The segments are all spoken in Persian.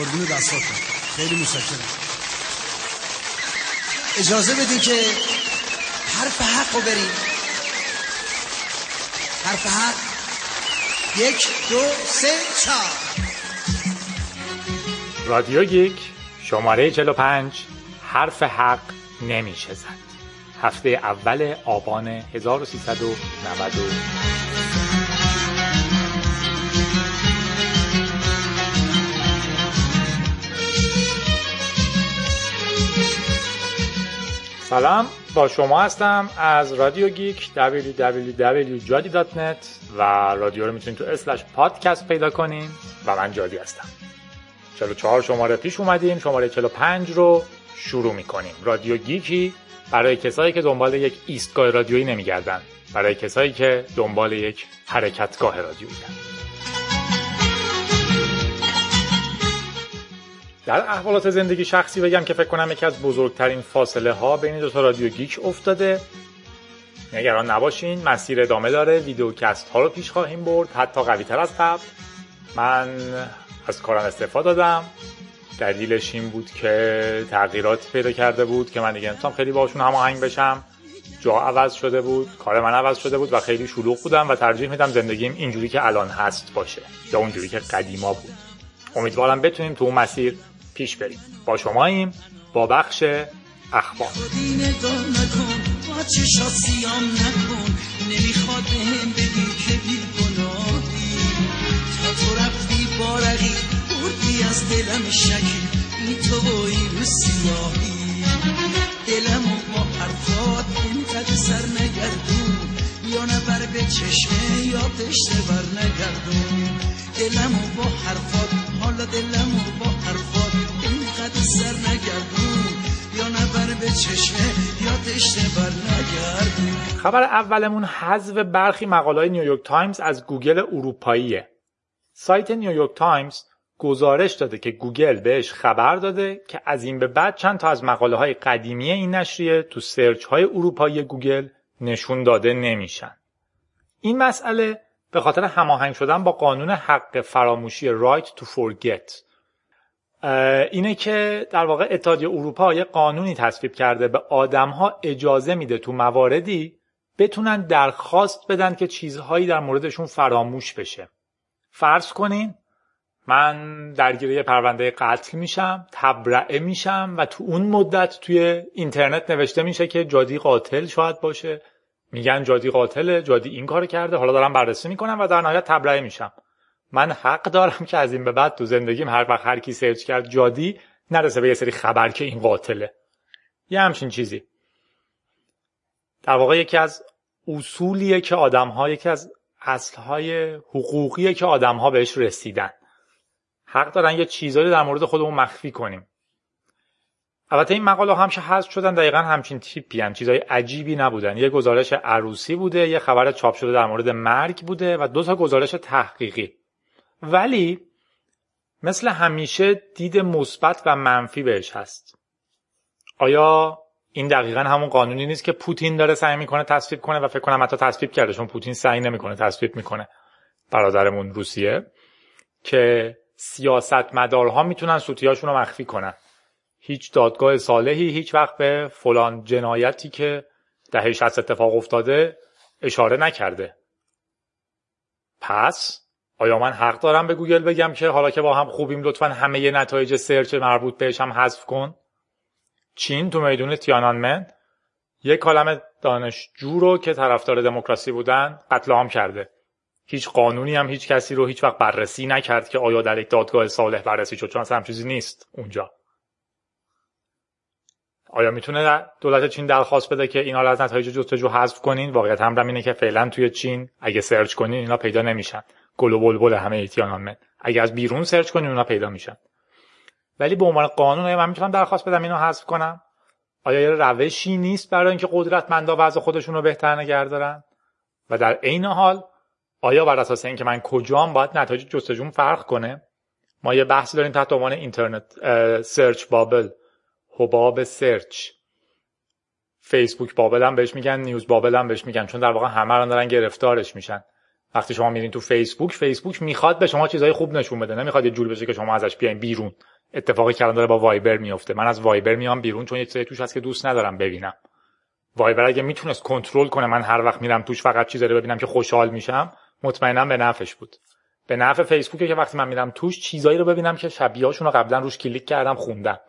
قربون دستاتون. خیلی متشکرم. اجازه بدین که حرف حق رو بریم. حرف حق. یک دو سه چهار. رادیو گیک شماره 45 حرف حق نمیشه زد هفته اول آبان 1390 سلام با شما هستم از رادیو گیک www.jadi.net و رادیو رو می‌تونید تو اسلش پادکست پیدا کنیم و من جادی هستم. 44 شماره پیش اومدیم شماره 45 رو شروع می‌کنیم. رادیو گیکی برای کسایی که دنبال یک ایستگاه رادیویی نمیگردن برای کسایی که دنبال یک حرکتگاه رادیویی. در احوالات زندگی شخصی بگم که فکر کنم یکی از بزرگترین فاصله ها بین دو تا رادیو گیک افتاده. نگران نباشین مسیر ادامه داره. ویدیوکست ها رو پیش خواهیم برد. حتی قوی تر از قبل. من از کارم استفاده دادم. دلیلش این بود که تغییرات پیدا کرده بود که من دیگه نمی‌تونم خیلی باشون هماهنگ بشم. جا عوض شده بود کار من عوض شده بود و خیلی شلوغ بودم و ترجیح میدم زندگیم اینجوری که الان هست باشه یا اونجوری که قدیما بود. امیدوارم بتونیم تو اون مسیر پیش بریم. با شماییم با بخش اخبار. نمی‌خواد بهم بگی که بی گناهی تا تو رفتی بارقی بردی از دلم شکی این تو بایی رو سیاهی دلم و با حرفات انقدر سر نگردون یا نبر به چشمه یا دشته بر نگردون دلم و با حرفات حالا دلم و با سر نگردون یا نبر به چشمه یا دشته بر نگردون خبر اولمون حذف برخی مقالای نیویورک تایمز از گوگل اروپاییه سایت نیویورک تایمز گزارش داده که گوگل بهش خبر داده که از این به بعد چند تا از مقاله های قدیمی این نشریه تو search های اروپایی گوگل نشون داده نمیشن. این مسئله به خاطر هماهنگ شدن با قانون حق فراموشی Right to Forget اینه که در واقع اتحادیه اروپا یه قانونی تصویب کرده به آدمها اجازه میده تو مواردی بتونن درخواست بدن که چیزهایی در موردشون فراموش بشه. فرض کنین من درگیر یه پرونده قتل میشم تبرعه میشم و تو اون مدت توی اینترنت نوشته میشه که جادی قاتل شاید باشه. میگن جادی قاتله جادی این کار کرده حالا دارم بررسی می‌کنم و در نهایت تبرئه میشم. من حق دارم که از این به بعد تو زندگیم هر وقت هر کی سرچ کرد جادی نرسه به یه سری خبر که این قاتله. یه همچین چیزی. در واقع یکی از اصولیه که آدم ها یکی از اصلهای حقوقیه که آدم ها بهش رسیدن. حق دارن یه چیزایی در مورد خودمون مخفی کنیم. البته این مقاله هم که حذف شدن دقیقا همچین تیپی هم چیزای عجیبی نبودن. یه گزارش عروسی بوده یه خبر چاپ شده در مورد مرگ بوده و دو تا گزارش تحقیقی. ولی مثل همیشه دید مثبت و منفی بهش هست. آیا این دقیقا همون قانونی نیست که پوتین داره سعی می‌کنه تصویب کنه و فکر کنم حتی تصویب کرده؟ چون پوتین سعی نمی‌کنه تصویب می‌کنه. برادرمون روسیه که سیاست مدارها می‌تونن سوتیاشون رو مخفی کنن. هیچ دادگاه صالحی هیچ وقت به فلان جنایتی که دهه 60 اتفاق افتاده اشاره نکرده. پس آیا من حق دارم به گوگل بگم که حالا که با هم خوبیم لطفا همه نتایج search مربوط بهش هم حذف کن؟ چین تو میدون تیانانمن یک عالم دانشجو رو که طرفدار دموکراسی بودن قتل عام کرده. هیچ قانونی هم هیچ کسی رو هیچ وقت بررسی نکرد که آیا در یک دادگاه صالح بررسی شد چون هم چیزی نیست اونجا. آیا می‌تونه دولت چین درخواست بده که اینا رو از نتایج جستجو حذف کنین؟ واقعیت هم اینه که فعلا توی چین اگه search کنین اینا پیدا نمیشن. گل و بلبل همه ی تیانانمن اگه از بیرون search کنین اونا پیدا میشن. ولی به عنوان قانون آیا من می‌تونم درخواست بدم اینو حذف کنم. آیا یه روشی نیست برای اینکه قدرتمندا وضع خودشون رو بهتر نگه دارن؟ و در عین حال آیا بر اساس اینکه من کجام باید نتایج جستجوم فرق کنه؟ ما یه بحثی داریم تحت عنوان internet search bubble حباب search. فیسبوک bubble هم بهش میگن news bubble هم بهش میگن چون در واقع همه دارن گرفتارش میشن. وقتی شما میرین تو فیسبوک فیسبوک می‌خواد به شما چیزای خوب نشون بده. نمی‌خواد یه جور بشه که شما ازش بیاین بیرون. اتفاقی که داره با وایبر میفته. من از وایبر میام بیرون چون یه چیزی توش هست که دوست ندارم ببینم. وایبر اگه می‌تونست کنترل کنه من هر وقت میرم توش فقط چیزی رو ببینم که خوشحال میشم مطمئنا به نفعش بود. به نفع فیسبوکه که وقتی من میرم توش چیزایی رو ببینم که شبیهاشون رو قبلا روش کلیک کردم خوندم.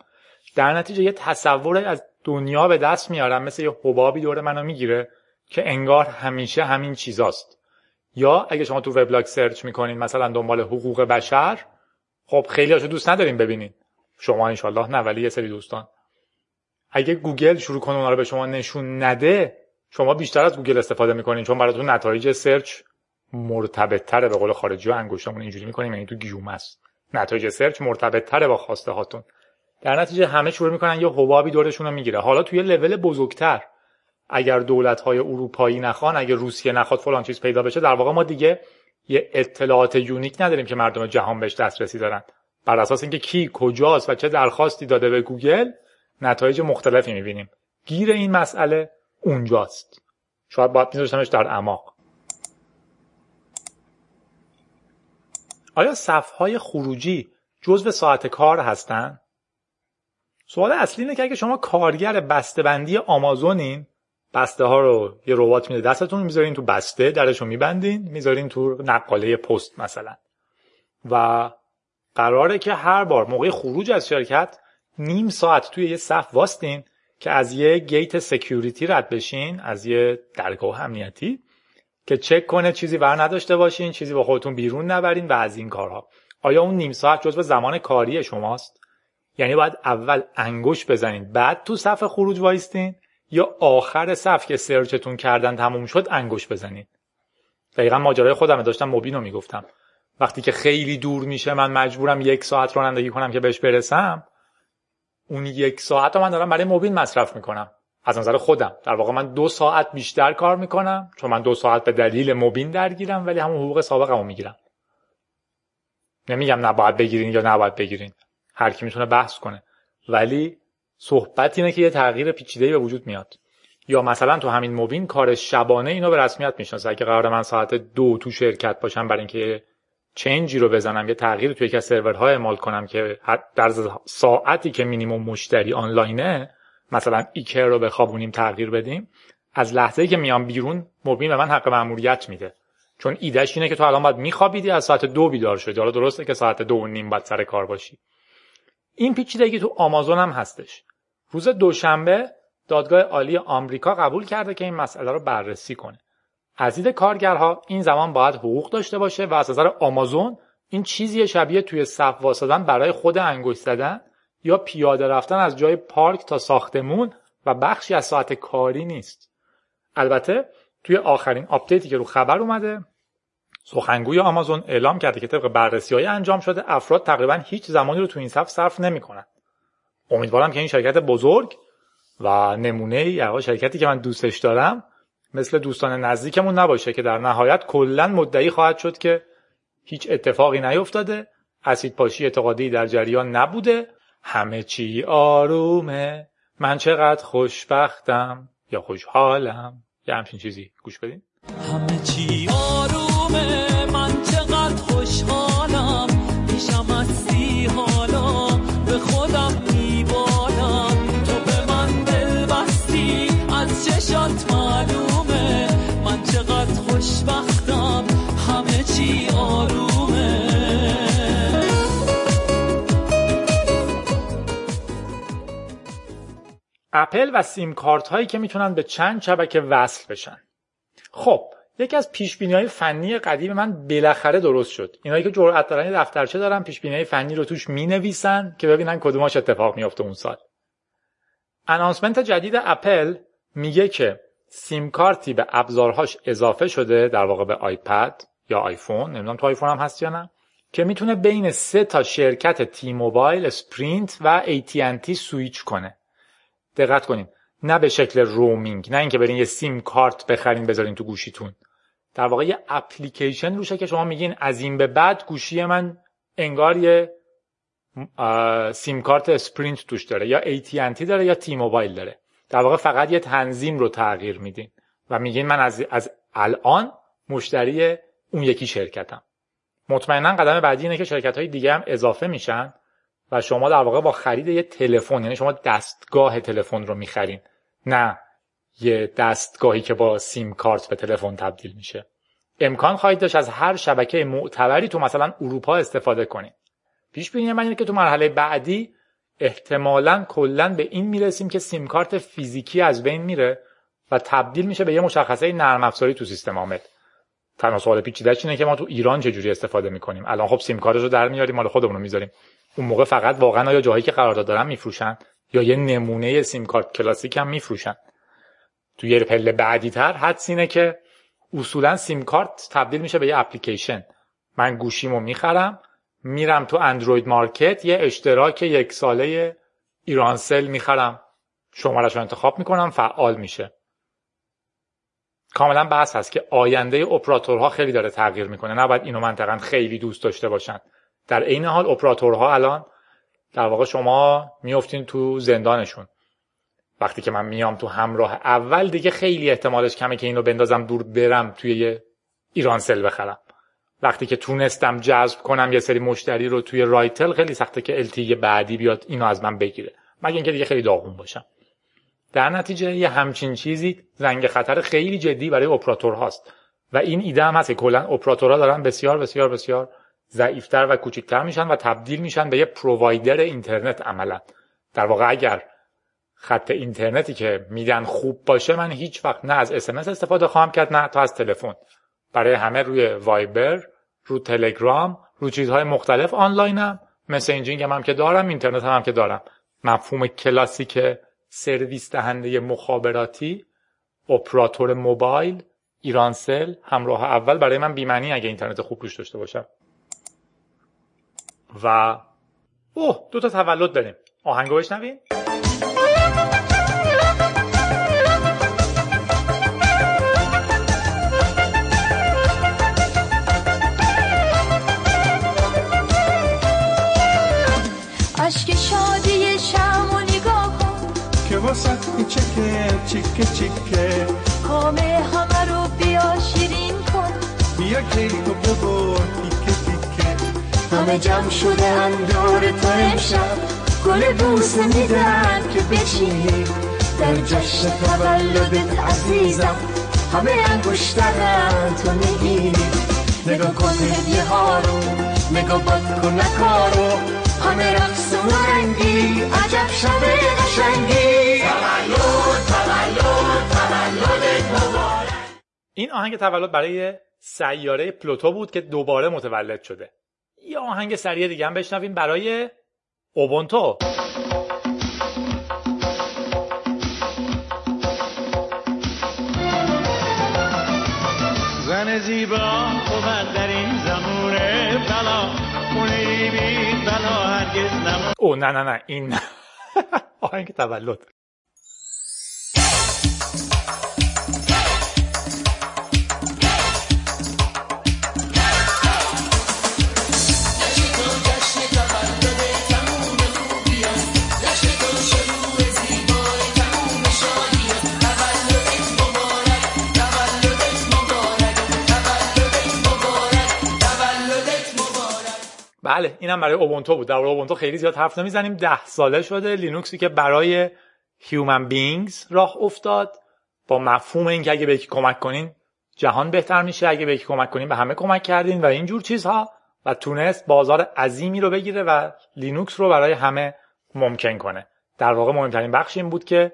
در نتیجه یه تصور از دنیا به دست میارم مثل یه حبابی دور منو می‌گیره که انگار همیشه همین چیزاست. یا اگه شما تو وبلاگ سرچ می‌کنین مثلا دنبال حقوق بشر خب خیلی هاشو دوست ندارین ببینین. شما انشالله نه ولی یه سری دوستان. اگه گوگل شروع کنه اونا رو به شما نشون نده شما بیشتر از گوگل استفاده می‌کنین چون براتون نتایج search مرتبط تره به قول خارجی ها انگشتمون اینجوری می‌کنیم یعنی تو گیومه است نتایج search مرتبط تره با خواسته هاتون در نتیجه همه شروع می‌کنن یه حبابی دورشون رو می‌گیره. حالا توی لول بزرگتر اگر دولت های اروپایی نخوان اگر روسیه نخواد فلان چیز پیدا بشه در واقع ما دیگه یه اطلاعات unique نداریم که مردم جهان بهش دسترسی دارن. بر اساس اینکه کی کجاست و چه درخواستی داده به گوگل نتایج مختلفی می‌بینیم. گیر این مسئله اونجاست. شاید باید میذاشتمش در اعماق. آیا صفهای خروجی جزو ساعت کار هستن؟ سوال اصلی اینه که اگه شما کارگر بسته‌بندی آمازونین بسته ها رو یه ربات میده. دستتون می‌ذارین تو بسته درش رو میبندین می‌ذارین تو نقاله پست مثلا. و قراره که هر بار موقع خروج از شرکت نیم ساعت توی یه صف واستین که از یه gate security رد بشین از یه درگاه امنیتی که چک کنه چیزی بر نداشته باشین چیزی با خودتون بیرون نبرین و از این کارها. آیا اون نیم ساعت جزو زمان کاری شماست؟ یعنی باید اول انگوش بزنین بعد تو صف خروج وایستین یا آخر صف که search تون کردن تموم شد انگوش بزنین دقیقا ماجرای خودم داشتم مبین رو می‌گفتم. وقتی که خیلی دور میشه من مجبورم یک ساعت رانندگی کنم که بهش برسم اون یک ساعت رو من دارم برای مبین مصرف می‌کنم. از نظر خودم. در واقع من دو ساعت بیشتر کار می‌کنم چون من دو ساعت به دلیل مبین درگیرم ولی همون حقوق سابقمو می‌گیرم. نمیگم نباید بگیرین یا نباید بگیرین. هر کی می‌تونه بحث کنه. ولی صحبت اینه که یه تغییر پیچیده به وجود میاد. یا مثلا تو همین مبین کار شبانه اینو به رسمیت می‌شناسه. اگه قرار من ساعت دو تو شرکت باشم برای اینکه چنجی رو بزنم یه تغییر توی یکی از سرورها اعمال کنم که در ساعتی که مینیمم مشتری آنلاینه مثلا ایکر رو بخوابونیم تغییر بدیم از لحظه که میام بیرون مبین به من حق مأموریت میده. چون ایدهش اینه که تو الان باید میخوابیدی از ساعت دو بیدار شدی. حالا درسته که ساعت دو و نیم باید سر کار باشی. این پیچیدگی تو آمازون هم هستش. روز دوشنبه دادگاه عالی آمریکا قبول کرده که این مسئله رو بررسی کنه. از دید کارگرها این زمان باید حقوق داشته باشه و از نظر آمازون این چیزی شبیه توی صف واسدن برای خود انگشت زدن یا پیاده رفتن از جای پارک تا ساختمون و بخشی از ساعت کاری نیست. البته توی آخرین آپدیتی که رو خبر اومده سخنگوی آمازون اعلام کرده که طبق بررسی های انجام شده افراد تقریبا هیچ زمانی رو تو این صف صرف نمی‌کنن. امیدوارم که این شرکت بزرگ و نمونه یا شرکتی که من دوستش دارم مثل دوستان نزدیکمون نباشه که در نهایت کلا مدعی خواهد شد که هیچ اتفاقی نیفتاده اسید پاشی اعتقادی در جریان نبوده. همه چی آرومه. من چقدر خوشبختم یا خوشحالم. یا همچین چیزی. گوش بدین. همه چی آرومه. اپل و سیم کارت هایی که می‌تونن به چند شبکه وصل بشن. خب یکی از پیش بینی های فنی قدیم من بالاخره درست شد. اینایی که جرأت دارن دفترچه دارن پیش بینی های فنی رو توش می نویسن که ببینن کدوماش اتفاق میافته اون سال. announcement جدید اپل میگه که سیم کارتی به ابزارهاش اضافه شده در واقع به آیپد یا آیفون نمی‌دونم تو آیفون هم هست یا نه که می‌تونه بین سه تا شرکت T-Mobile، Sprint و AT&T سویچ کنه. دقت کنین نه به شکل رومینگ نه اینکه برین یه سیم کارت بخرین بذارین تو گوشیتون. در واقع یه اپلیکیشن روشه که شما میگین از این به بعد گوشی من انگار یه سیم کارت Sprint توش داره یا AT&T داره یا T-Mobile داره. در واقع فقط یه تنظیم رو تغییر میدین و میگین من از, از الان مشتری اون یکی شرکتم. مطمئنا قدم بعدی اینه که شرکت های دیگه هم اضافه میشن. و شما در واقع با خرید یه تلفن یعنی شما دستگاه تلفن رو می‌خرین نه یه دستگاهی که با سیم کارت به تلفن تبدیل میشه. امکان خواهید داشت از هر شبکه معتبری تو مثلا اروپا استفاده کنید پیش بینی من اینه که تو مرحله بعدی احتمالا کلا به این می‌رسیم که سیم کارت فیزیکی از بین میره و تبدیل میشه به یه مشخصه نرم افزاری تو سیستم عامل تنها سوال پیچیده‌اش اینه که ما تو ایران چجوری استفاده می‌کنیم؟ الان خب سیم کارتش رو در میاریم مال خودمون رو می‌ذاریم. اون موقع فقط واقعا آیا جاهایی که قرارداد دارن میفروشن؟ یا یه نمونه سیم کارت کلاسیک هم میفروشن؟ تو یه پله بعدی تر حدس اینه که اصولا سیم کارت تبدیل میشه به یه اپلیکیشن. من گوشیمو می‌خرم میرم تو اندروید مارکت یه اشتراک یک ساله ایرانسل می‌خرم. شمارش رو انتخاب می‌کنم فعال میشه. کاملا بحث هست که آینده اپراتورها خیلی داره تغییر می‌کنه. نباید اینو منطقا خیلی دوست داشته باشن. در عین حال اپراتورها الان در واقع شما میفتین تو زندانشون. وقتی که من میام تو همراه اول دیگه خیلی احتمالش کمه که اینو بندازم دور برم توی یه ایرانسل بخرم. وقتی که تونستم جذب کنم یه سری مشتری رو توی رایتل خیلی سخته که التی بعدی بیاد اینو از من بگیره. مگه اینکه دیگه خیلی داغون باشم. در نتیجه یه همچین چیزی زنگ خطر خیلی جدی برای اپراتور هاست. و این ایده هم هست که کلا اپراتورها دارن بسیار بسیار بسیار ضعیفتر و کوچکتر میشن و تبدیل میشن به یه پرووایدر اینترنت عملا. در واقع اگر خط اینترنتی که میدن خوب باشه من هیچ وقت نه از اسمس استفاده خواهم کرد نه تا از تلفن. برای همه روی وایبر رو تلگرام رو چیزهای مختلف آنلاینم. مسنجینگ هم, هم که دارم اینترنت هم, هم که دارم. مفهوم کلاسیک سرویس دهنده مخابراتی اپراتور موبایل ایرانسل همراه اول. برای من بیمنی اگه اینترنت خوب روش داشته باشم. و اوه دو تا تولد داریم. آهنگو بشنویم چیکه چیکه کامه همه رو بیا شیرین کن. بیا کیک و ببر تیکه تیکه. همه جمع شده اندور تو امشب. گل بوسه میدن که بشینی در جشن تولدت عزیزم. همه انگشترن تو می‌گیری. نگاه کن هدیه ها رو نگاه بد کن نکارو همه رقص و رنگی عجب شب قشنگی. تولد این آهنگ تولد برای سیاره پلوتو بود که دوباره متولد شده. یه آهنگ سریع دیگه هم بشنویم برای اوبونتو. زن زیبا بود در این زمون بلا. او نه نه نه این آهنگ تولد. بله اینم برای اوبونتو بود. در اوبونتو خیلی زیاد حرف نمی‌زنیم. ده ساله شده. لینوکسی که برای human beings راه افتاد. با مفهوم اینکه اگه به یکی کمک کنین جهان بهتر میشه. اگه به یکی کمک کنین به همه کمک کردین و اینجور چیزها. و تونست بازار عظیمی رو بگیره و لینوکس رو برای همه ممکن کنه. در واقع مهمترین بخش این بود که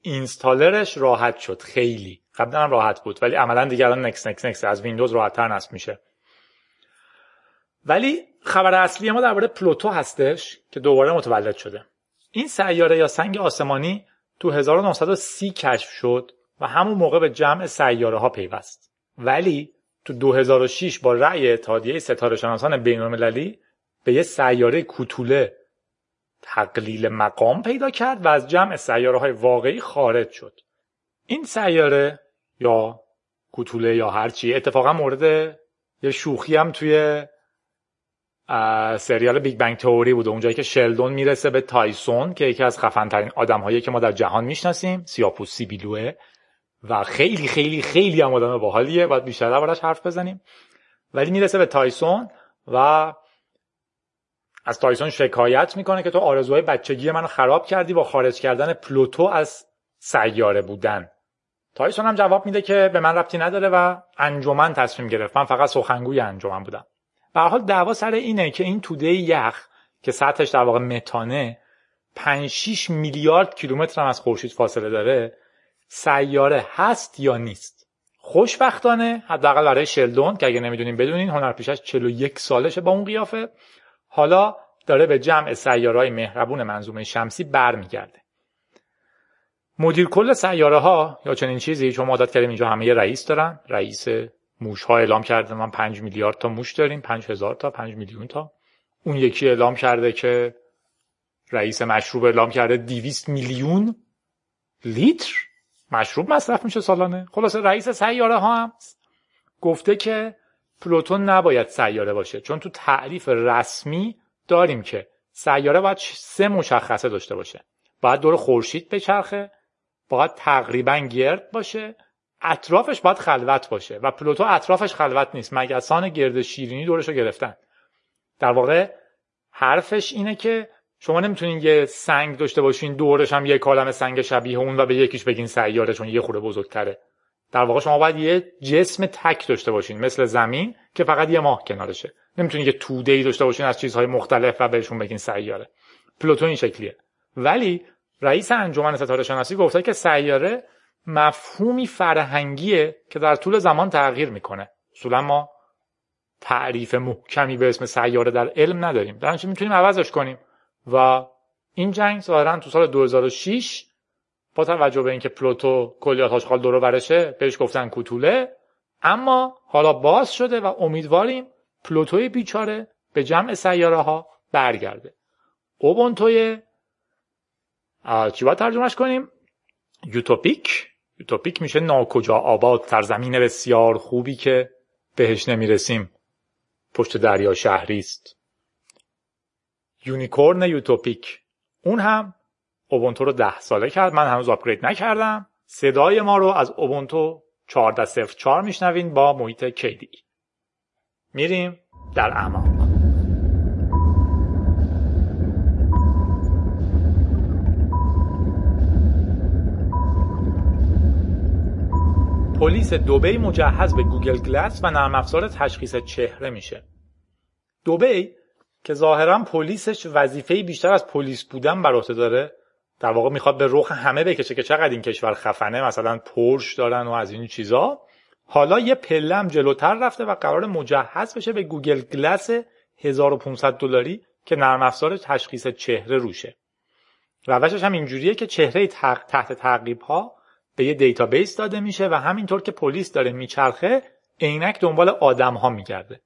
installer ش راحت شد. خیلی. قبلا راحت بود ولی عملا دیگه الان نکس نکس نکس از ویندوز راحتتر نصب میشه. ولی خبر اصلی ما درباره پلوتو هستش که دوباره متولد شده. این سیاره یا سنگ آسمانی تو 1930 کشف شد و همون موقع به جمع سیاره ها پیوست. ولی تو 2006 با رأی اتحادیه ستاره شناسان بین المللی به یه سیاره کوتوله تقلیل مقام پیدا کرد و از جمع سیاره های واقعی خارج شد. این سیاره یا کوتوله یا هرچی اتفاقا مورد یه شوخی هم توی سریال Big Bang Theory بود اونجایی که شلدون می‌رسه به تایسون که یکی از خفن ترین آدم هایی که ما در جهان می‌شناسیم سیاپوست سیبیلوئه و خیلی خیلی خیلی هم آدم باحالیه. باید بیشتر دربارش حرف بزنیم. ولی می‌رسه به تایسون و از تایسون شکایت می‌کنه که تو آرزوهای بچگی منو خراب کردی با خارج کردن پلوتو از سیاره بودن. تایسون هم جواب میده که به من ربطی نداره و انجمن تصمیم گرفت. من فقط سخنگوی انجمن بودم. به حال دعوا سر اینه که این توده یخ که سطحش در واقع متانه 5 6 میلیارد کیلومتر از خورشید فاصله داره سیاره هست یا نیست؟ خوشبختانه حداقل برای شلدون که اگه نمی‌دونین بدونین هنرپیشش 41 سالشه با اون قیافه. حالا داره به جمع سیارهای مهربون منظومه شمسی برمیگرده. مدیر کل سیاره ها یا چنین چیزی چون ما عادت کردیم اینجا همه رئیس دارن رئیس موش ها اعلام کرده من 5 میلیارد تا موش داریم 5 هزار تا 5 میلیون تا. اون یکی اعلام کرده که رئیس مشروب اعلام کرده 200 میلیون لیتر مشروب مصرف میشه سالانه. خلاصه رئیس سیاره ها هم گفته که پلوتون نباید سیاره باشه چون تو تعریف رسمی داریم که سیاره باید سه مشخصه داشته باشه. باید دور خورشید بچرخه باید تقریبا گرد باشه. اطرافش باید خلوت باشه و پلوتو اطرافش خلوت نیست مگسان گرد شیرینی دورش رو گرفتن. در واقع حرفش اینه که شما نمی‌تونین یه سنگ داشته باشین دورش هم یه کالم سنگ شبیه اون و به یکیش بگین سیاره چون یه خورده بزرگتره. در واقع شما باید یه جسم تک داشته باشین مثل زمین که فقط یه ماه کنارشه. نمی‌تونین یه توده ای داشته باشین از چیزهای مختلف و بهشون بگین سیاره. پلوتو این شکلیه. ولی رئیس انجمن ستاره شناسی گفته که سیاره مفهومی فرهنگیه که در طول زمان تغییر می‌کنه. اصولا ما تعریف محکمی به اسم سیاره در علم نداریم. در می‌تونیم عوضش کنیم. و این جنگ ظاهرا تو سال 2006 با توجه به اینکه پلوتو کلیات آشغال دور برشه بهش گفتن کوتوله. اما حالا باز شده و امیدواریم پلوتوی بیچاره به جمع سیاره ها برگرده. اوبونتوی چی باید ترجمهش کنیم؟ یوتوپیک؟ یوتوپیک میشه ناکجا آباد سرزمین بسیار خوبی که بهش نمی‌رسیم. پشت دریا شهری است. یونیکورن یوتوپیک. اون هم اوبونتو رو ده ساله کرد. من هنوز آپگرید نکردم. صدای ما رو از اوبونتو 14.04 میشنوین با محیط کیدی. میریم در اعماق. پلیس دوبی مجهز به گوگل گلس و نرم افزار تشخیص چهره میشه. دوبی که ظاهرا پلیسش وظیفه بیشتر از پلیس بودن بر عهده داره در واقع می‌خواد به رخ همه بکشه که چقدر این کشور خفنه مثلا پورشه دارن و از این چیزا حالا یه پله جلوتر رفته و قرار مجهز بشه به Google Glass 1500 دلاری که نرم افزار تشخیص چهره روشه روشش هم اینجوریه که چهره تحت تعقیب ها به یه دیتابیس داده میشه و همینطور که پلیس داره میچرخه عینک دنبال آدم ها میگرده.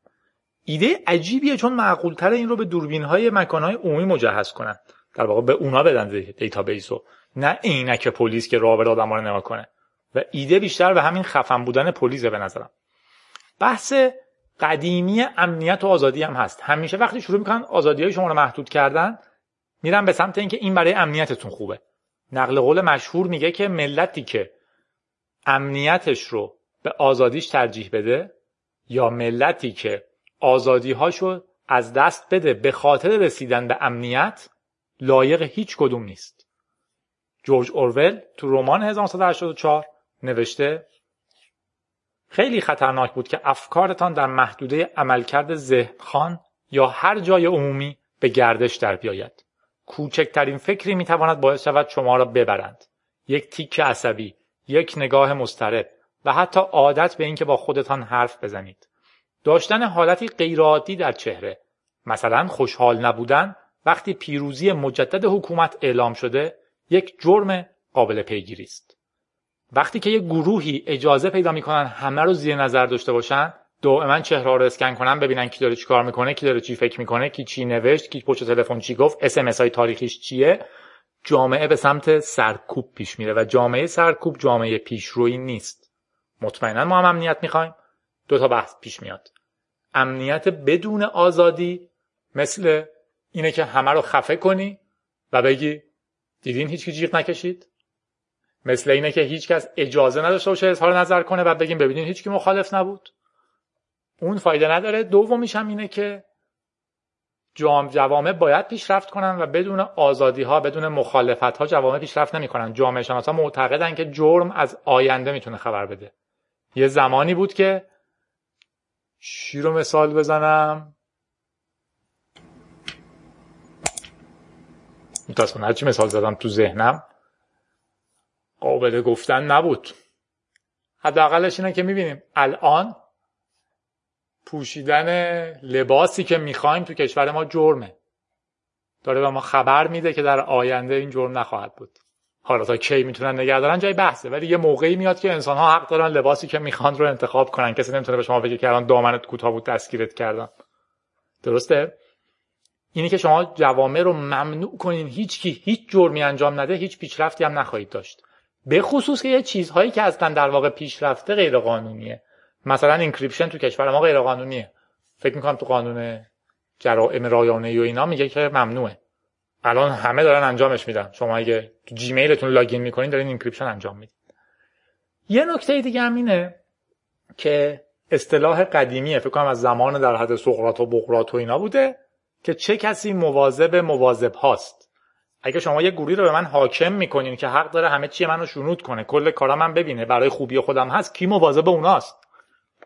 ایده عجیبیه چون معقولتر این رو به دوربین های مکان های عمومی مجهز کنن. در واقع به اونا بدن دیتابیس رو نه عینک پلیس که راه آدم رو نگاه کنه. و ایده بیشتر به همین خفن بودن پلیسه به نظرم. بحث قدیمی امنیت و آزادی هم هست. همیشه وقتی شروع می‌کنن آزادی های شما رو محدود کردن میرن به سمت اینکه این برای امنیتتون خوبه. نقل قول مشهور میگه که ملتی که امنیتش رو به آزادیش ترجیح بده یا ملتی که آزادیهاشو از دست بده به خاطر رسیدن به امنیت لایق هیچ کدوم نیست. جورج اورول تو رمان 1984 نوشته خیلی خطرناک بود که افکارتان در محدوده عملکرد ذهنخان یا هر جای عمومی به گردش در بیاید. کوچکترین فکری می‌تواند باعث شود شما را ببرند. یک تیک عصبی یک نگاه مضطرب و حتی عادت به اینکه با خودتان حرف بزنید. داشتن حالتی غیرعادی در چهره. مثلا خوشحال نبودن وقتی پیروزی مجدد حکومت اعلام شده یک جرم قابل پیگیری است. وقتی که یک گروهی اجازه پیدا می‌کنن همه رو زیر نظر داشته باشن دائما چهره رو اسکن کنن ببینن کی داره چیکار می‌کنه کی داره چی فکر می‌کنه کی چی نوشت کی پشت تلفن چی گفت اس های تاریخیش چیه. جامعه به سمت سرکوب پیش میره و جامعه سرکوب جامعه پیشرویی نیست. مطمئنا ما هم امنیت می‌خوایم. دو تا بحث پیش میاد. امنیت بدون آزادی مثل اینه که همه رو خفه کنی و بگی دیدین هیچ جیغ نکشید؟ مثل اینه که هیچکس اجازه نداشته باشه اظهار نظر کنه و بگیم ببینین هیچکی مخالف نبود. اون فایده نداره. دومیش هم اینه که جوامع باید پیشرفت کنن و بدون آزادی ها بدون مخالفت ها جوامع پیشرفت نمی‌کنن. جامعه شناسا معتقدن که جرم از آینده می‌تونه خبر بده. یه زمانی بود که چی رو مثال بزنم؟ متاسفانه هرچی مثال زدم تو ذهنم قابل گفتن نبود. حداقلش اینه که می‌بینیم الان پوشیدن لباسی که می‌خوایم تو کشور ما جرمه. داره به ما خبر میده که در آینده این جرم نخواهد بود. حالا تا کی می‌تونن نگه دارن جای بحثه ولی یه موقعی میاد که انسان ها حق دارن لباسی که می‌خوان رو انتخاب کنن. کسی نمی‌تونه به شما بگه که الان دامنت کوتاه بود دستگیرت کردن درسته؟ اینی که شما جوامع رو ممنوع کنین هیچ کی هیچ جرمی انجام نده هیچ پیشرفتی هم نخواهید داشت. به خصوص که یه چیزهایی که اصلا در واقع پیشرفته غیر قانونیه مثلا اینکریپشن تو کشور ما غیر قانونیه فکر می‌کنم تو قانون جرائم رایانه و اینا میگه که ممنوعه. الان همه دارن انجامش میدن. شما اگه تو جیمیلتون login می‌کنین دارین encryption انجام میدین. یه نکته دیگه هم اینه که اصطلاح قدیمیه. فکر کنم از زمان در حد سقراط و بقراط و اینا بوده که چه کسی مواظب مواظب هاست اگه شما یه گروهی رو به من حاکم می‌کنین که حق داره همه چی منو شنود کنه کل کارای من ببینه برای خوبی خودم هست کی مواظب اوناست؟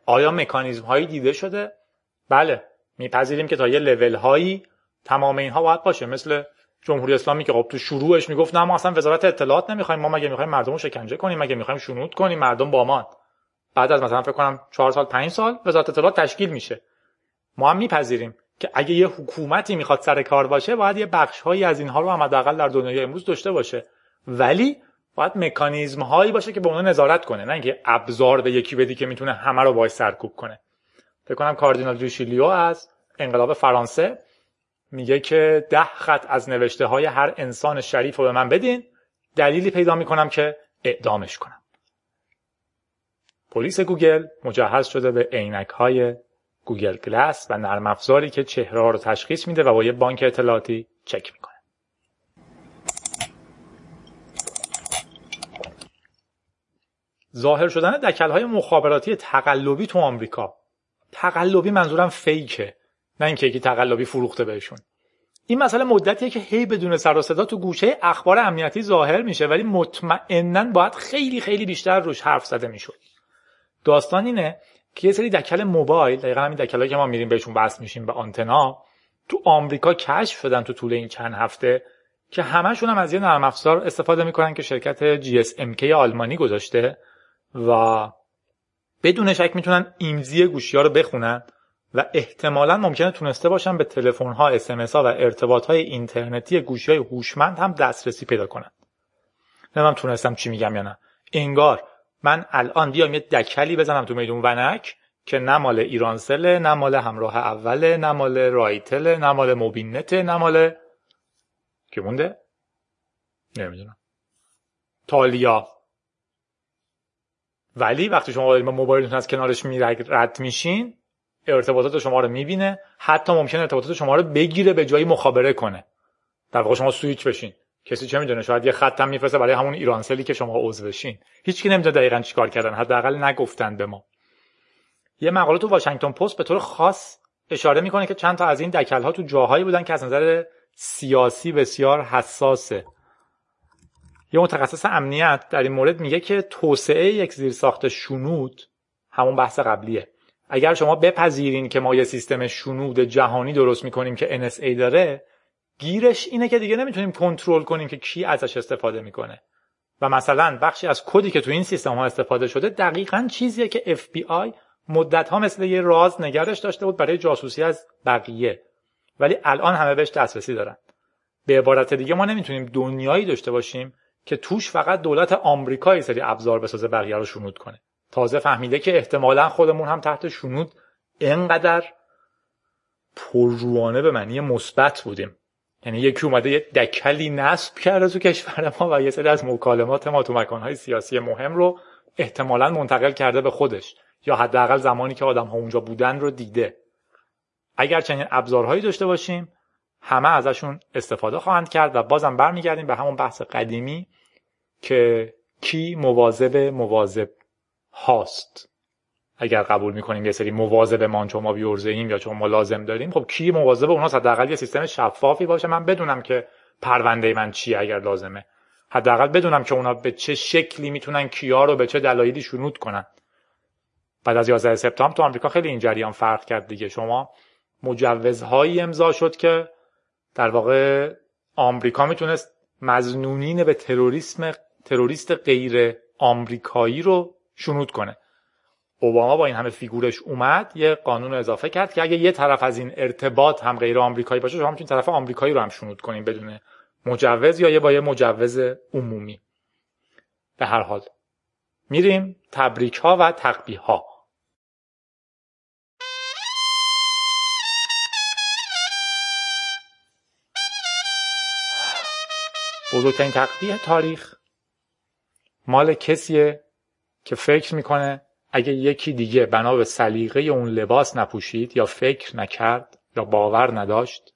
آیا مکانیزم هایی دیده شده؟ بله میپذیریم که تا یه لول هایی تمام اینها باید باشه. مثل جمهوری اسلامی که خب تو شروعش می‌گفت نه ما اصلا وزارت اطلاعات نمی‌خوایم ما مگه می‌خوایم مردم رو شکنجه کنیم مگه می‌خوایم شنود کنیم مردم با ما. بعد از مثلا فکر کنم 4 سال 5 سال وزارت اطلاعات تشکیل میشه. ما هم میپذیریم که اگه یه حکومتی می‌خواد سر کار باشه باید یه بخش هایی از اینها رو هم حداقل در دنیای امروز داشته باشه. ولی باید مکانیزم هایی باشه که به اونها نظارت کنه نه اینکه ابزار به یکی بدی که می‌تونه همه رو باش سرکوب کنه. فکر کنم کاردینال ریشیلیو از انقلاب فرانسه میگه که ده خط از نوشته های هر انسان شریف رو به من بدین دلیلی پیدا می‌کنم که اعدامش کنم. پلیس گوگل مجهز شده به عینک های Google Glass و نرم افزاری که چهره رو تشخیص میده و با یه بانک اطلاعاتی چک می‌کنه. ظاهر شدن دکل های مخابراتی تقلبی تو آمریکا. تقلبی منظورم فیکه نه اینکه یکی تقلبی فروخته بهشون. این مسئله مدتیه که هی بدون سر و صدا تو گوشه اخبار امنیتی ظاهر میشه ولی مطمئنا باید خیلی خیلی بیشتر روش حرف زده می‌شد. داستان اینه که یه سری دکل موبایل دقیقا همین دکلایی که ما میریم بهشون وصل میشیم به آنتنا تو آمریکا کشف شدن تو طول این چند هفته که همشون هم از یه نرم افزار استفاده می‌کنن که شرکت GSMK آلمانی گذاشته. و بدون شک می‌تونن ایمزی گوشی ها رو بخونن و احتمالا ممکنه تونسته باشن به تلفن ها اسمس ها و ارتباط های اینترنتی گوشی های هوشمند هم دسترسی پیدا کنن. نمی‌دونم تونستم چی میگم یا نه. انگار من الان بیام یه دکلی بزنم تو میدون ونک که نه مال ایرانسل نه مال همراه اوله نه مال رایتل نه مال موبینت نه مال که مونده؟ نمی‌دونم. تالیا. ولی وقتی شما موبایلتون از کنارش می رد میشین ارتباطات شما رو می‌بینه. حتی ممکنه ارتباطات شما رو بگیره به جایی مخابره کنه. در واقع شما سویچ بشین. کسی چه می‌دونه؟ شاید یه خط هم میفرسته برای همون ایرانسلی که شما عضو بشین هیچکی نمی‌دونه دقیقا چیکار کردن. حداقل نگفتن به ما. یه مقاله تو واشنگتن پست به طور خاص اشاره می‌کنه که چند تا از این دکل ها تو جاهایی بودن که از نظر سیاسی بسیار حساسه. یه متخصص امنیت در این مورد میگه که توسعه یک زیرساخت شنود همون بحث قبلیه. اگر شما بپذیرین که ما یه سیستم شنود جهانی درست می‌کنیم که NSA داره گیرش اینه که دیگه نمی‌تونیم کنترل کنیم که کی ازش استفاده می‌کنه. و مثلا بخشی از کدی که تو این سیستم ها استفاده شده دقیقا چیزیه که FBI مدت ها مثل یه راز نگرش داشته بود برای جاسوسی از بقیه. ولی الان همه بهش دسترسی دارن. به عبارت دیگه ما نمی‌تونیم دنیایی داشته باشیم که توش فقط دولت آمریکا سری ابزار بسازه بقیه رو شنود کنه. تازه فهمیده که احتمالا خودمون هم تحت شنود انقدر پرروانه به معنی مثبت بودیم. یعنی یکی اومده یه دکلی نصب کرده تو کشور ما و یه سری از مکالمات ما تو مکانهای سیاسی مهم رو احتمالا منتقل کرده به خودش. یا حداقل زمانی که آدم ها اونجا بودن رو دیده. اگر چنین ابزارهایی داشته باشیم همه ازشون استفاده خواهند کرد و بازم برمیگردیم به همون بحث قدیمی که کی مواظب مواظب هاست اگر قبول می‌کنیم یه سری مواظبمان چون ما بیورزه ایم یا چون ما لازم داریم خب کی مواظب اوناست؟ حداقل یه سیستم شفافی باشه. من بدونم که پرونده من چیه اگر لازمه. حداقل بدونم که اونا به چه شکلی می‌تونن کیا رو به چه دلایلی شنود کنن. بعد از 11 سپتامبر تو آمریکا خیلی این جریان فرق کرد دیگه. شما مجوزهایی امضا شد که در واقع آمریکا می‌تونست مزنونین به تروریسم تروریست غیر آمریکایی رو شنود کنه. اوباما با این همه فیگورش اومد یه قانون اضافه کرد که اگه یه طرف از این ارتباط هم غیر آمریکایی باشه شما می‌تونید طرف آمریکایی رو هم شنود کنیم بدون مجوز یا یه با یه مجوز عمومی. به هر حال میریم تبریک ها و تقبیه ها بزرگترین تقبیه تاریخ. مال کسیه که فکر می‌کنه اگه یکی دیگه بنا به سلیقه اون لباس نپوشید یا فکر نکرد یا باور نداشت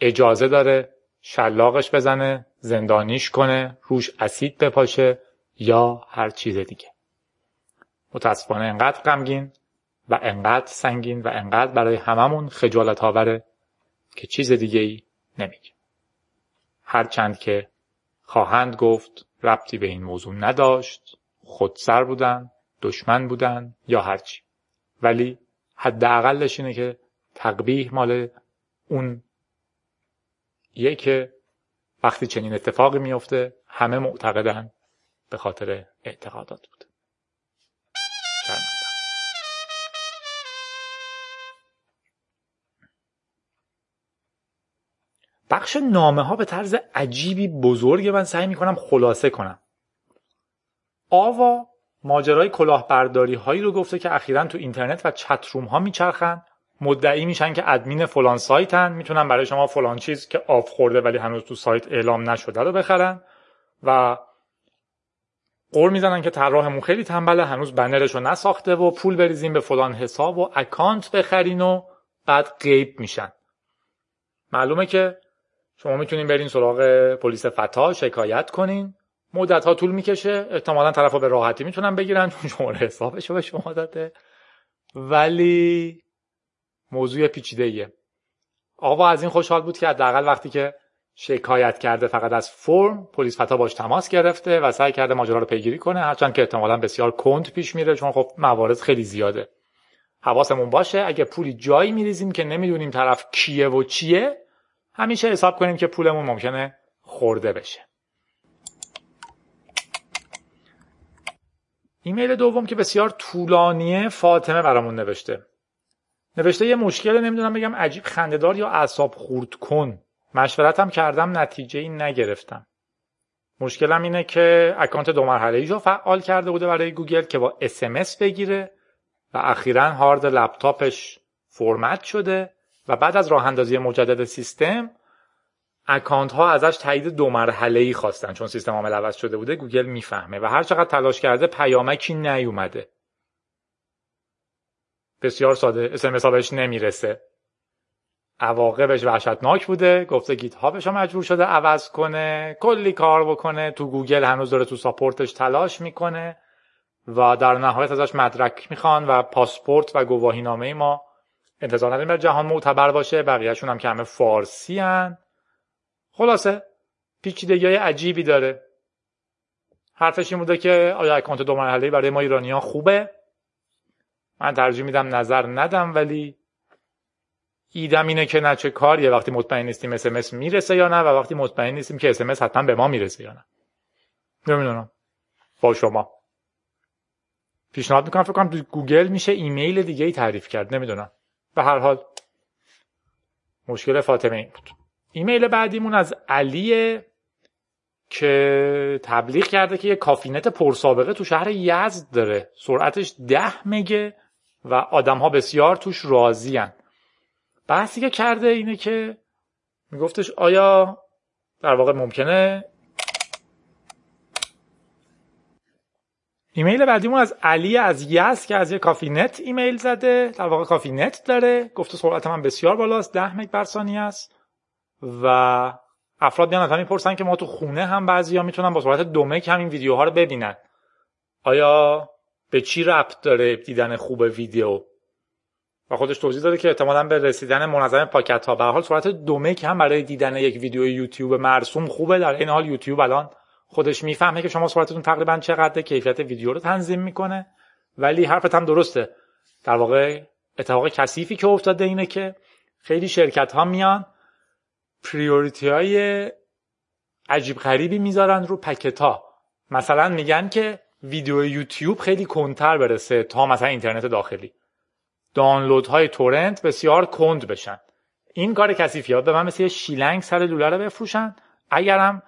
اجازه داره شلاقش بزنه زندانیش کنه روش اسید بپاشه یا هر چیز دیگه. متاسفانه انقدر غمگین و انقدر سنگین و انقدر برای هممون خجالت آوره که چیز دیگه ای نمیگه. هرچند که خواهند گفت ربطی به این موضوع نداشت. خودسر بودن دشمن بودن یا هرچی ولی حداقلش اینه که تقبیح مال اون یه که وقتی چنین اتفاقی میفته همه معتقدن به خاطر اعتقادات بود. بخش نامه ها به طرز عجیبی بزرگ من سعی می‌کنم خلاصه کنم. آوا ماجرای کلاهبرداری هایی رو گفته که اخیرا تو اینترنت و چتروم ها میچرخن مدعی میشن که ادمین فلان سایتن می‌تونن برای شما فلان چیز که off خورده ولی هنوز تو سایت اعلام نشده رو بخرن و گول می‌زنن که طراحمون خیلی تنبله هنوز بنرش رو نساخته و پول بریزیم به فلان حساب و account بخرین و بعد غیب میشن. معلومه که شما می‌تونین برین سراغ پلیس فتا شکایت کنین. مدت ها طول می‌کشه احتمالا طرف به راحتی می‌تونن بگیرن چون شماره حسابش به شما داده. ولی موضوع پیچیده ایه آقا از این خوشحال بود که حداقل وقتی که شکایت کرده فقط از فرم پلیس فتا باش تماس گرفته و سعی کرده ماجرا رو پیگیری کنه هرچند که احتمالا بسیار کند پیش میره چون خب موارد خیلی زیاده. حواسمون باشه اگه پولی جایی میریزیم که نمی‌دونیم طرف کیه و چیه همیشه حساب کنیم که پولمون ممکنه خورده بشه. ایمیل دوم که بسیار طولانیه فاطمه برامون نوشته. نوشته یه مشکل نمی‌دونم بگم عجیب خندهدار یا اعصاب خورد کن. مشورتم کردم نتیجه ای نگرفتم. مشکلم اینه که account دو مرحله رو فعال کرده بوده برای گوگل که با اسمس بگیره و اخیرا هارد لپتاپش فرمت شده. و بعد از راه اندازی مجدد سیستم account ها ازش تایید دو مرحله ای خواستن. چون سیستم عامل عوض شده بوده گوگل می‌فهمه و هر چقدر تلاش کرده پیامکی نیومده. بسیار ساده. اسمس ها بهش نمی‌رسه. عواقبش وحشتناک بوده. گفته GitHub ش مجبور شده عوض کنه. کلی کار بکنه. تو گوگل هنوز داره تو support ش تلاش می‌کنه و در نهایت ازش مدرک می‌خوان و پاسپورت و گواهی نامه ما انتظار نداریم در جهان معتبر باشه. بقیهشون هم که همه فارسین. خلاصه پیچیدگی عجیبی داره. حرفش این بوده که آیا account دو مرحله برای ما ایرانیان خوبه؟ من ترجیح میدم نظر ندم ولی ایدم اینه که نه چه کاریه وقتی مطمئن نیستیم اسمس می‌رسه یا نه و وقتی مطمئن نیستیم که اسمس حتما به ما می‌رسه یا نه. نمی‌دونم. با شما. پیشنهاد می‌کنم فکر کنم گوگل میشه ایمیل دیگه ای تعریف کرد. نمی‌دونم. به هر حال مشکل فاطمه این بود ایمیل بعدیمون از علیه که تبلیغ کرده که یه کافینت پرسابقه تو شهر یزد داره سرعتش ده مگه و آدم ها بسیار توش راضی هن. بحثی که کرده اینه که میگفتش آیا در واقع ممکنه ایمیل بعدیمون از علی از یزد که از یه کافی نت ایمیل زده. در واقع کافی نت داره. گفته سرعت من بسیار بالاست. ده مگ بر ثانیه است. و افراد میان ازم می‌پرسن که ما تو خونه هم بعضی ها می‌تونن با سرعت دو مگ همین ویدیوها رو ببینن. آیا به چی ربط داره دیدن خوب ویدیو؟ و خودش توضیح داده که احتمالا به رسیدن منظم پاکت ها. به حال صورت دومک هم برای دیدن یک ویدیو یوتیوب مرسوم خوبه. در این حال یوتیوب الان خودش می‌فهمه که شما سرعتتون تقریبا چقدره کیفیت ویدیو رو تنظیم می‌کنه. ولی حرفت هم درسته. در واقع اتفاق کثیفی که افتاده اینه که خیلی شرکت ها میان پریوریتی های عجیب غریبی می‌ذارن رو packet ها مثلا میگن که ویدیو یوتیوب خیلی کندتر برسه تا مثلا اینترنت داخلی. دانلود های torrent بسیار کند بشن. این کار کثیفی ها به من مثل شیلنگ سر لوله رو بفروشن. اگرم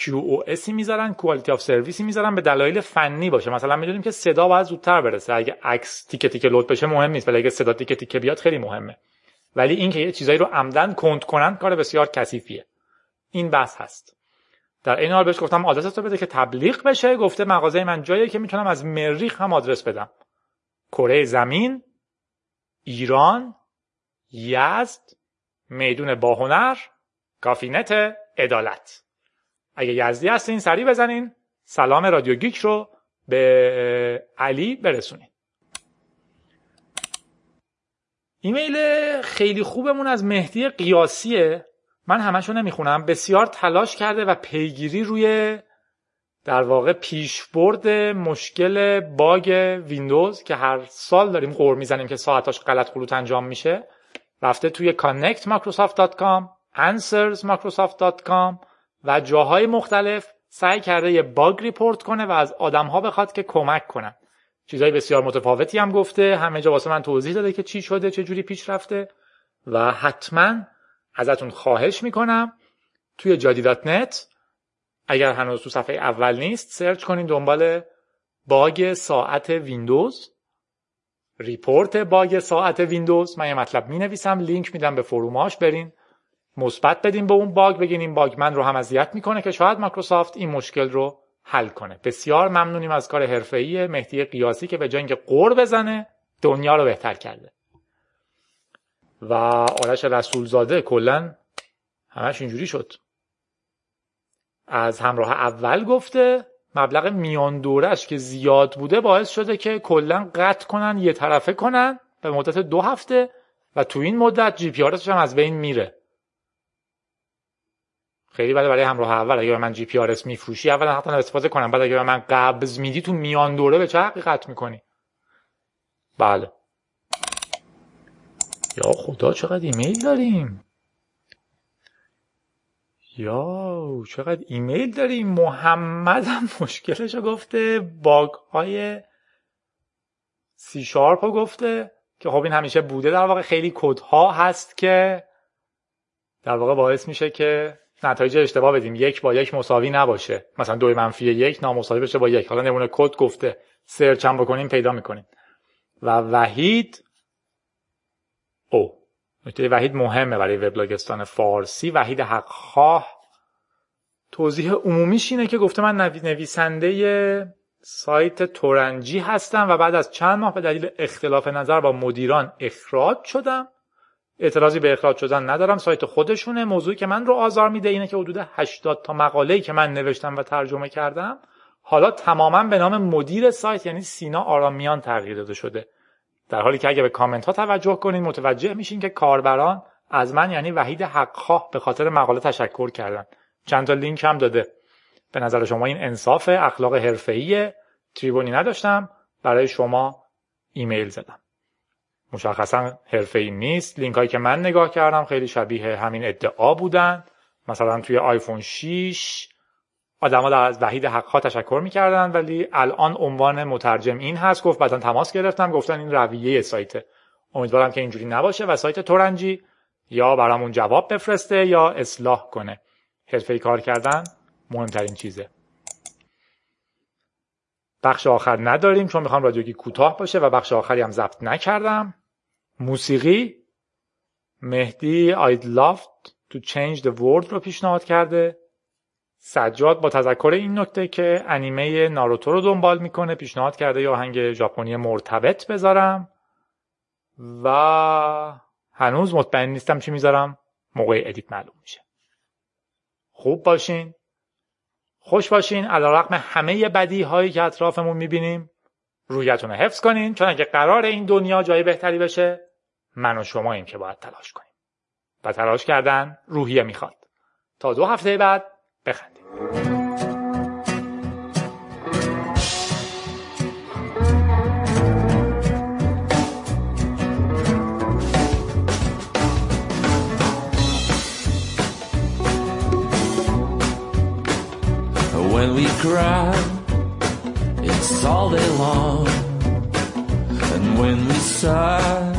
QoS می‌ذارن quality of service ی می‌ذارن به دلایل فنی باشه. مثلا می‌دونیم که صدا باید زودتر برسه. اگه عکس تیکه تیکه load بشه مهم نیست ولی اگه صدا تیکه تیکه بیاد خیلی مهمه. ولی این که یه چیزایی رو عمدن کند کنن کار بسیار کثیفیه. این بحث هست. در این حال بهش گفتم آدرس تو بده که تبلیغ بشه. گفته مغازه من جاییه که می‌تونم از مریخ هم آدرس بدم. کره زمین ایران یزد میدون باهنر کافینت عدالت. اگه یزدی هستین سریع بزنین. سلام رادیو گیک رو به علی برسونین. ایمیل خیلی خوبمون از مهدی قیاسیه. من همشو نمی‌خونم. بسیار تلاش کرده و پیگیری روی در واقع پیشبرد مشکل bug ویندوز که هر سال داریم غر می‌زنیم که ساعتاش غلط خلوط انجام میشه. رفته توی connect.microsoft.com answers.microsoft.com و جاهای مختلف سعی کرده یه bug report کنه و از آدمها بخواد که کمک کنن. چیزهای بسیار متفاوتی هم گفته همه جا واسه من توضیح داده که چی شده چه جوری پیش رفته و حتما ازتون خواهش می‌کنم توی جادی dot net اگر هنوز تو صفحه اول نیست search کنین دنبال bug ساعت ویندوز. report bug ساعت ویندوز. من یه مطلب می نویسم لینک میدم به forum اش برین. مثبت بدین به اون bug بگین این bug من رو هم اذیت می‌کنه که شاید مایکروسافت این مشکل رو حل کنه. بسیار ممنونیم از کار حرفه‌ای مهدی قیاسی که به اینکه غر بزنه دنیا رو بهتر کرده. و آرش رسولزاده کلا همش اینجوری شد. از همراه اول گفته مبلغ میان دورش که زیاد بوده باعث شده که کلا قطع کنن یه طرفه کنن به مدت دو هفته و تو این مدت GPRS هم از بین میره. خیلی بده برای همراه اول. اگه به من GPRS میفروشی اولا حتی استفاده کنم. بعد اگه به من قبض میدی تو میان دوره به چه حقی قطع می‌کنی؟ بله. یا خدا چقدر ایمیل داریم؟ یا چقدر ایمیل داریم؟ محمد هم مشکلش گفته. باگ های سی شارپ گفته. که خب این همیشه بوده. در واقع خیلی کدها هست که در واقع باعث میشه که نتایج اشتباه بدیم. یک با یک مساوی نباشه. مثلا دو منفی یک نامساوی بشه با یک. حالا نمونه کد گفته. سرچ هم بکنیم پیدا می‌کنیم. و وحید او. نکته وحید مهمه برای وبلاگستان فارسی. وحید حقخواه. توضیح عمومیش اینه که گفته من نویسنده سایت تورنجی هستم و بعد از چند ماه به دلیل اختلاف نظر با مدیران اخراج شدم. اعتراضی به اخراج شدن ندارم. سایت خودشونه. موضوعی که من رو آزار میده اینه که حدود 80 تا مقاله‌ای که من نوشتم و ترجمه کردم حالا تماما به نام مدیر سایت یعنی سینا آرامیان تغییر داده شده. در حالی که اگه به کامنت ها توجه کنین متوجه میشین که کاربران از من یعنی وحید حقخواه به خاطر مقاله تشکر کردن. چند تا لینک هم داده. به نظر شما این انصاف اخلاق حرفه‌ای تریبونی نداشتم. برای شما ایمیل زدم. مشخصا حرفه‌ای نیست. لینک هایی که من نگاه کردم خیلی شبیه همین ادعا بودن. مثلا توی آیفون 6 آدما از وحید حقها تشکر می‌کردن ولی الان عنوان مترجم این هست. گفت بعدا تماس گرفتم. گفتن این رویه سایت. امیدوارم که اینجوری نباشه و سایت تورنجی یا برامون جواب بفرسته یا اصلاح کنه. حرفه کار کردن مهمترین چیزه. بخش آخر نداریم چون می‌خوام رادیوگی کوتاه باشه و بخش آخری هم ضبط نکردم. موسیقی. مهدی I'd loved to change the world رو پیشنهاد کرده. سجاد با تذکر این نکته که انیمه ناروتو رو دنبال می‌کنه پیشنهاد کرده یا آهنگ ژاپنی مرتبط بذارم. و هنوز مطمئن نیستم چی می‌ذارم. موقع ادیت معلوم میشه. خوب باشین. خوش باشین. علیرغم همه بدی هایی که اطرافمون می‌بینیم رویتون رو حفظ کنین چون اگه قرار این دنیا جای بهتری بشه من و شماییم که باید تلاش کنیم. و تلاش کردن روحیه می‌خواد. تا دو هفته بعد بخندیم. When we cry, it's all day long. And when we sigh,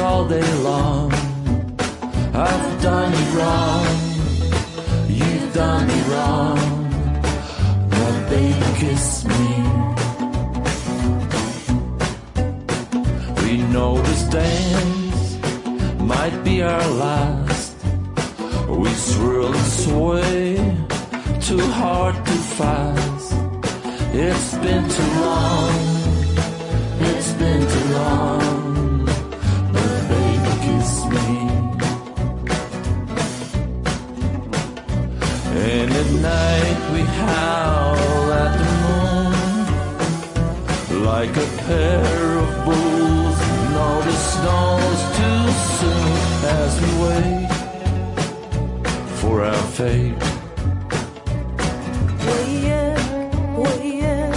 all day long. I've done you wrong, you've done me wrong. But baby, kiss me. We know this dance might be our last. We swirl and sway, too hard, too fast. It's been too long, it's been too long. howl at the moon like a pair of bulls. No, the snow's too soon as we wait for our fate. وياك وياك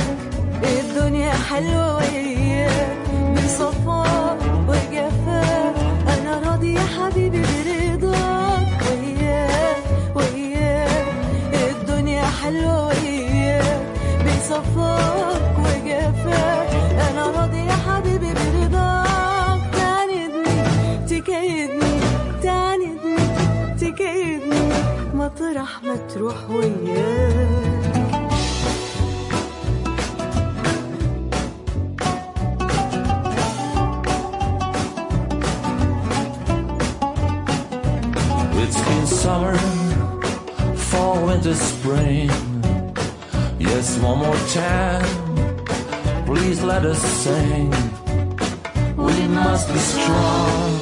الدنيا حلوة وياك بصفاك وجفاك بصفاك وجفاك أنا راضي يا حبيبي برضاك تعاندني تكيدني تعاندني تكيدني مطرح ما تروح وياك It's been summer, fall, winter, spring. Yes, one more time, please let us sing. We must be strong,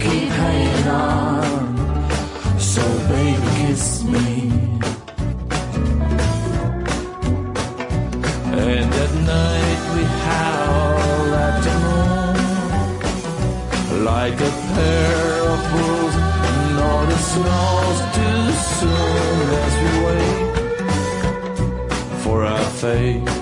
keep hanging on. So, baby, kiss me. And at night we howl at the moon like a pair of. No, the snow's too soon face